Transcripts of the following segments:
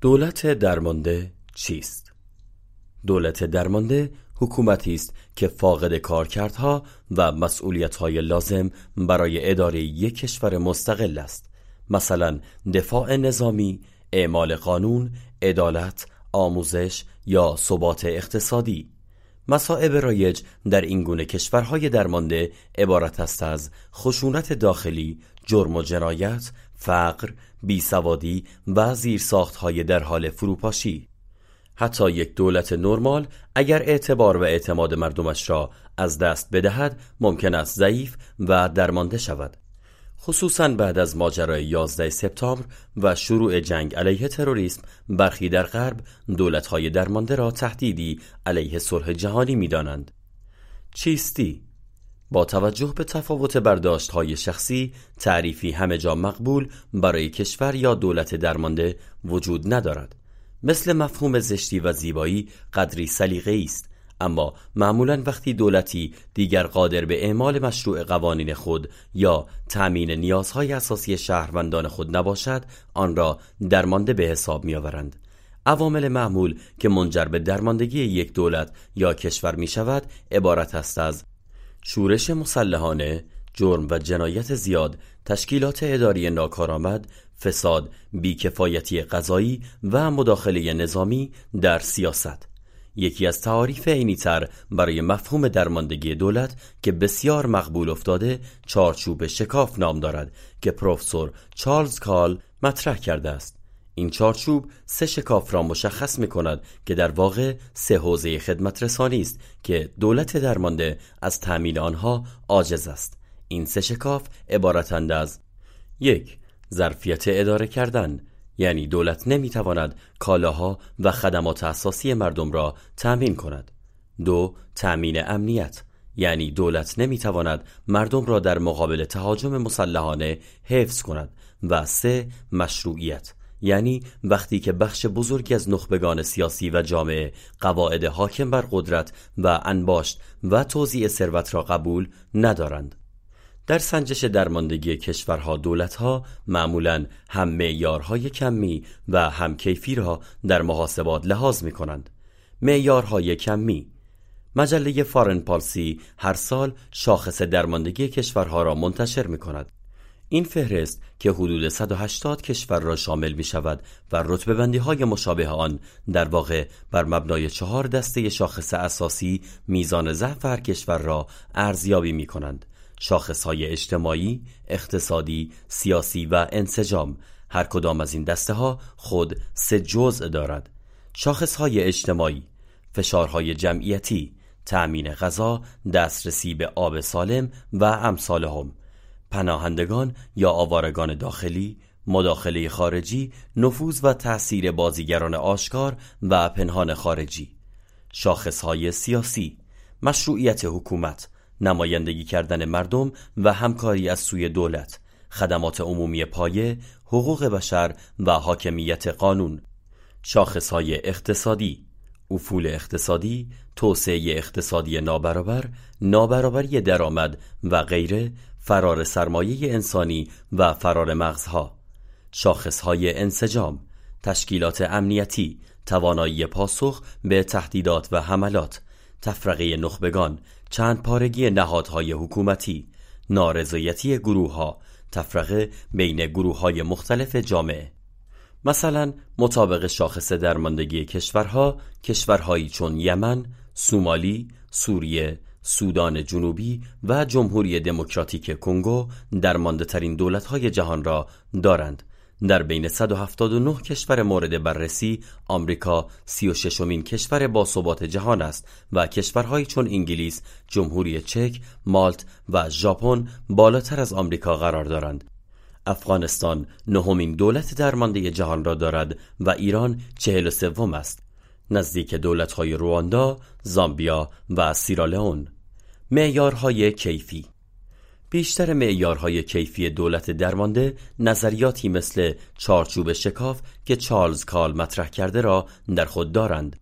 دولت درمانده چیست؟ دولت درمانده حکومتی است که فاقد کارکردها و مسئولیتهای لازم برای اداره یک کشور مستقل است مثلا دفاع نظامی، اعمال قانون، عدالت، آموزش یا ثبات اقتصادی مسائب رایج در این گونه کشورهای درمانده عبارت است از خشونت داخلی، جرم و جنایت، فقر، بیسوادی و زیرساختهای در حال فروپاشی. حتی یک دولت نرمال اگر اعتبار و اعتماد مردمش را از دست بدهد ممکن است ضعیف و درمانده شود. خصوصا بعد از ماجرای 11 سپتامبر و شروع جنگ علیه تروریسم برخی در غرب دولت‌های درمانده را تهدیدی علیه صلح جهانی می‌دانند. چیستی؟ با توجه به تفاوت برداشت های شخصی تعریفی همه جا مقبول برای کشور یا دولت درمانده وجود ندارد. مثل مفهوم زشتی و زیبایی قدری سلیقه است. اما معمولا وقتی دولتی دیگر قادر به اعمال مشروع قوانین خود یا تأمین نیازهای اساسی شهروندان خود نباشد آن را درمانده به حساب میآورند. عوامل معمول که منجر به درماندگی یک دولت یا کشور می شود عبارت است از شورش مسلحانه، جرم و جنایت زیاد، تشکیلات اداری ناکارآمد، فساد، بیکفایتی غذایی و مداخله نظامی در سیاست. یکی از تعاریف تر برای مفهوم درماندگی دولت که بسیار مقبول افتاده چارچوب شکاف نام دارد که پروفسور چارلز کال مطرح کرده است. این چارچوب سه شکاف را مشخص می کند که در واقع سه حوزه خدمت رسانی است که دولت درمانده از تأمین آنها عاجز است. این سه شکاف عبارتند از یک ظرفیت اداره کردن یعنی دولت نمی‌تواند کالاها و خدمات اساسی مردم را تأمین کند. دو تأمین امنیت یعنی دولت نمی‌تواند مردم را در مقابل تهاجم مسلحانه حفظ کند. و سه مشروعیت یعنی وقتی که بخش بزرگی از نخبگان سیاسی و جامعه قواعد حاکم بر قدرت و انباشت و توزیع ثروت را قبول ندارند. در سنجش درماندگی کشورها دولتها معمولا هم معیارهای کمی و هم کیفی را در محاسبات لحاظ می کنند معیارهای کمی. مجله فارن پالسی هر سال شاخص درماندگی کشورها را منتشر می کند این فهرست که حدود 180 کشور را شامل می شود و رتبه بندی های مشابه آن در واقع بر مبنای چهار دسته شاخص اساسی میزان ضعف هر کشور را ارزیابی می کنند شاخص های اجتماعی، اقتصادی، سیاسی و انسجام هر کدام از این دسته ها خود سه جزء دارد. شاخص های اجتماعی فشارهای جمعیتی تأمین غذا دسترسی به آب سالم و امثالهم پناهندگان یا آوارگان داخلی مداخله خارجی نفوذ و تأثیر بازیگران آشکار و پنهان خارجی. شاخصهای سیاسی مشروعیت حکومت نمایندگی کردن مردم و همکاری از سوی دولت خدمات عمومی پایه حقوق بشر و حاکمیت قانون. شاخصهای اقتصادی افول اقتصادی توسعه اقتصادی نابرابر نابرابری درآمد و غیره فرار سرمایه انسانی و فرار مغزها. شاخصهای انسجام تشکیلات امنیتی توانایی پاسخ به تهدیدات و حملات تفرقه نخبگان چند پارگی نهادهای حکومتی نارضایتی گروه ها تفرقه بین گروه های مختلف جامعه. مثلا مطابق شاخص درماندگی کشورها کشورهایی چون یمن، سومالی، سوریه، سودان جنوبی و جمهوری دموکراتیک کنگو درمانده ترین دولت های جهان را دارند در بین 179 کشور مورد بررسی آمریکا 36 امین کشور با ثبات جهان است و کشورهایی چون انگلیس، جمهوری چک، مالت و ژاپن بالاتر از آمریکا قرار دارند. افغانستان نهمین دولت درمانده جهان را دارد و ایران چهل سوم است. نزدیک دولت‌های رواندا، زامبیا و سیرالئون. معیارهای کیفی بیشتر معیارهای کیفی دولت درمانده نظریاتی مثل چارچوب شکاف که چارلز کال مطرح کرده را در خود دارند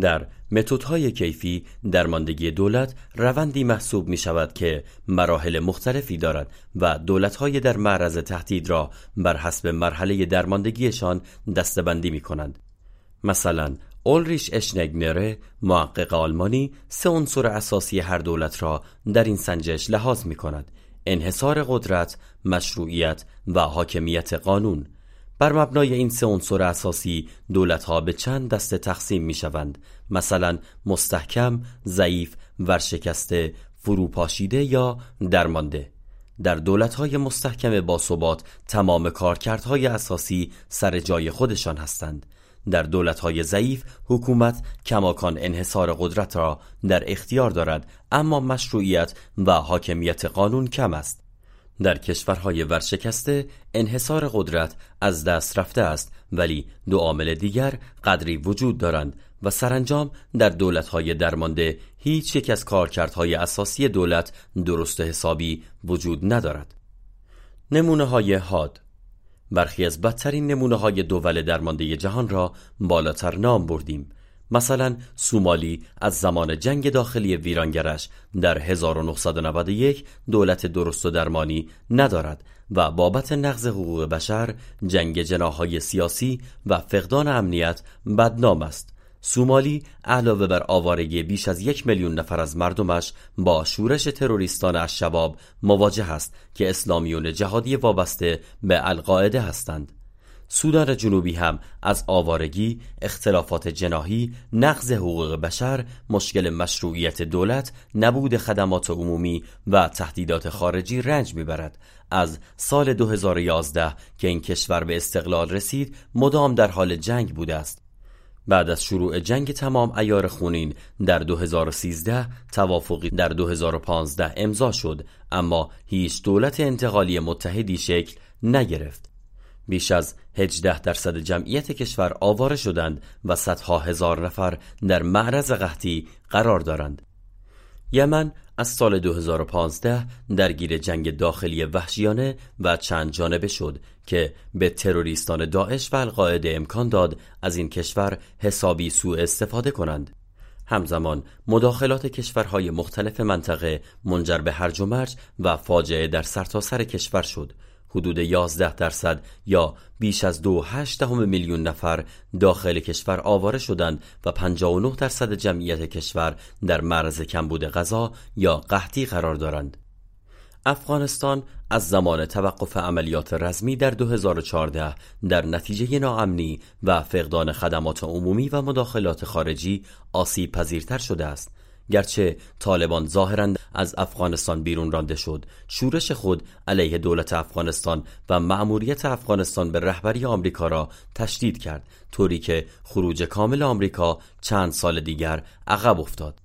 در متدهای کیفی درماندگی دولت روندی محسوب می شود که مراحل مختلفی دارد و دولتهای در معرض تهدید را بر حسب مرحله درماندگیشان دستبندی می کنند. مثلا اولریش اشنگنره محقق آلمانی سه عنصر اساسی هر دولت را در این سنجش لحاظ می کند انحصار قدرت، مشروعیت و حاکمیت قانون. بر مبنای این سه عنصر اساسی دولتها به چند دسته تقسیم می شوند مثلا مستحکم، ضعیف، ورشکسته، فروپاشیده یا درمانده. در دولتهای مستحکم باثبات تمام کارکردهای اساسی سر جای خودشان هستند. در دولتهای ضعیف حکومت کماکان انحصار قدرت را در اختیار دارد اما مشروعیت و حاکمیت قانون کم است. در کشورهای ورشکسته انحصار قدرت از دست رفته است ولی دو عامل دیگر قدری وجود دارند و سرانجام در دولتهای درمانده هیچ یک از کارکردهای اساسی دولت درست حسابی وجود ندارد. نمونه های حاد برخی از بدترین نمونه های دول درمانده جهان را بالاتر نام بردیم. مثلا سومالی از زمان جنگ داخلی ویرانگرش در 1991 دولت درست و درمانی ندارد و بابت نقض حقوق بشر جنگ جناهای سیاسی و فقدان امنیت بدنام است. سومالی علاوه بر آوارگی بیش از یک میلیون نفر از مردمش با شورش تروریستان از شباب مواجه است که اسلامیون جهادی وابسته به القاعده هستند سودان جنوبی هم از آوارگی، اختلافات جناهی، نقض حقوق بشر، مشکل مشروعیت دولت، نبود خدمات عمومی و تهدیدات خارجی رنج می‌برد. از سال 2011 که این کشور به استقلال رسید، مدام در حال جنگ بوده است. بعد از شروع جنگ تمام ایار خونین در 2013 توافقی در 2015 امضا شد اما هیچ دولت انتقالی متحدی شکل نگرفت. بیش از 18 درصد جمعیت کشور آواره شدند و صدها هزار نفر در معرض قحطی قرار دارند. یمن از سال 2015 درگیر جنگ داخلی وحشیانه و چند جانبه شد که به تروریستان داعش و القاعده امکان داد از این کشور حسابی سوء استفاده کنند. همزمان مداخلات کشورهای مختلف منطقه منجر به هرج و مرج و فاجعه در سرتاسر سر کشور شد. حدود 11 درصد یا بیش از دو دهم میلیون نفر داخل کشور آواره شدند و 59 درصد جمعیت کشور در معرض کمبود غذا یا قحطی قرار دارند. افغانستان از زمان توقف عملیات رزمی در 2014 در نتیجه ناامنی و فقدان خدمات عمومی و مداخلات خارجی آسیب پذیرتر شده است گرچه طالبان ظاهرا از افغانستان بیرون رانده شد. شورش خود علیه دولت افغانستان و مأموریت افغانستان به رهبری آمریکا را تشدید کرد طوری که خروج کامل آمریکا چند سال دیگر عقب افتاد.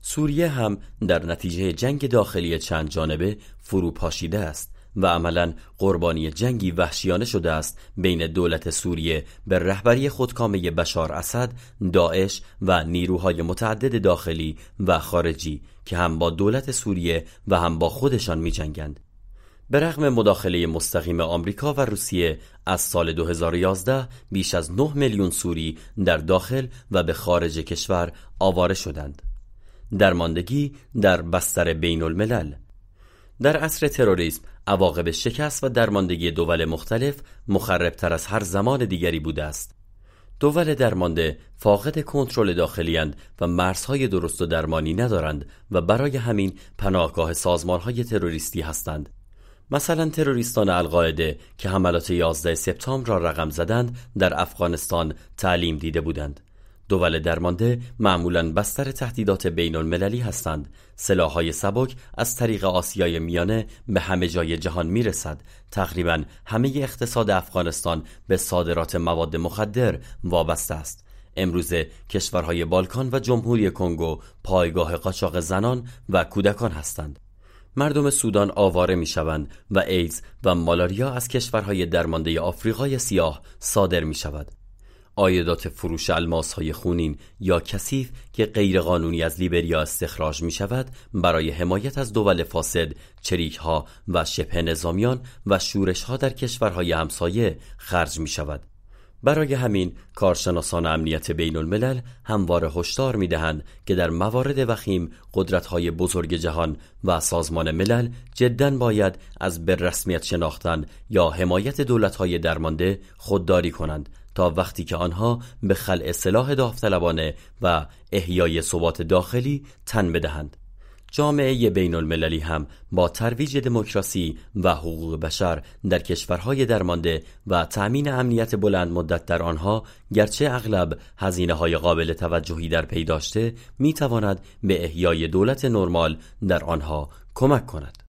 سوریه هم در نتیجه جنگ داخلی چند جانبه فرو پاشیده است و عملا قربانی جنگی وحشیانه شده است بین دولت سوریه به رهبری خودکامه بشار اسد، داعش و نیروهای متعدد داخلی و خارجی که هم با دولت سوریه و هم با خودشان می جنگند. به رغم مداخله مستقیم آمریکا و روسیه از سال 2011 بیش از 9 میلیون سوری در داخل و به خارج کشور آواره شدند. درماندگی در بستر بین الملل در عصر تروریسم عواقب شکست و درماندگی دول مختلف مخربتر از هر زمان دیگری بوده است دول درمانده فاقد کنترل داخلی و مرزهای درست و درمانی ندارند و برای همین پناهگاه سازمانهای تروریستی هستند. مثلا تروریستان القاعده که حملات 11 سپتامبر را رقم زدند در افغانستان تعلیم دیده بودند. دول درمانده معمولا بستر تهدیدات بین المللی هستند. سلاحهای سبک از طریق آسیای میانه به همه جای جهان می‌رسد. تقریبا همه اقتصاد افغانستان به صادرات مواد مخدر وابسته است. امروزه کشورهای بالکان و جمهوری کنگو پایگاه قاچاق زنان و کودکان هستند. مردم سودان آواره می شوند و ایدز و مالاریا از کشورهای درمانده آفریقای سیاه صادر می شود آیدات فروش الماس های خونین یا کثیف که غیرقانونی از لیبریا استخراج می شود برای حمایت از دول فاسد، چریک ها و شبه نظامیان و شورش ها در کشورهای همسایه خرج می شود. برای همین کارشناسان امنیت بین الملل همواره هشدار می‌دهند که در موارد وخیم قدرت‌های بزرگ جهان و سازمان ملل جدا باید از به رسمیت شناختن یا حمایت دولت‌های درمانده خودداری کنند تا وقتی که آنها به خلع سلاح داوطلبانه و احیای ثبات داخلی تن بدهند. جامعه بین المللی هم با ترویج دموکراسی و حقوق بشر در کشورهای درمانده و تأمین امنیت بلند مدت در آنها گرچه اغلب هزینه های قابل توجهی در پی داشته می تواند به احیای دولت نرمال در آنها کمک کند.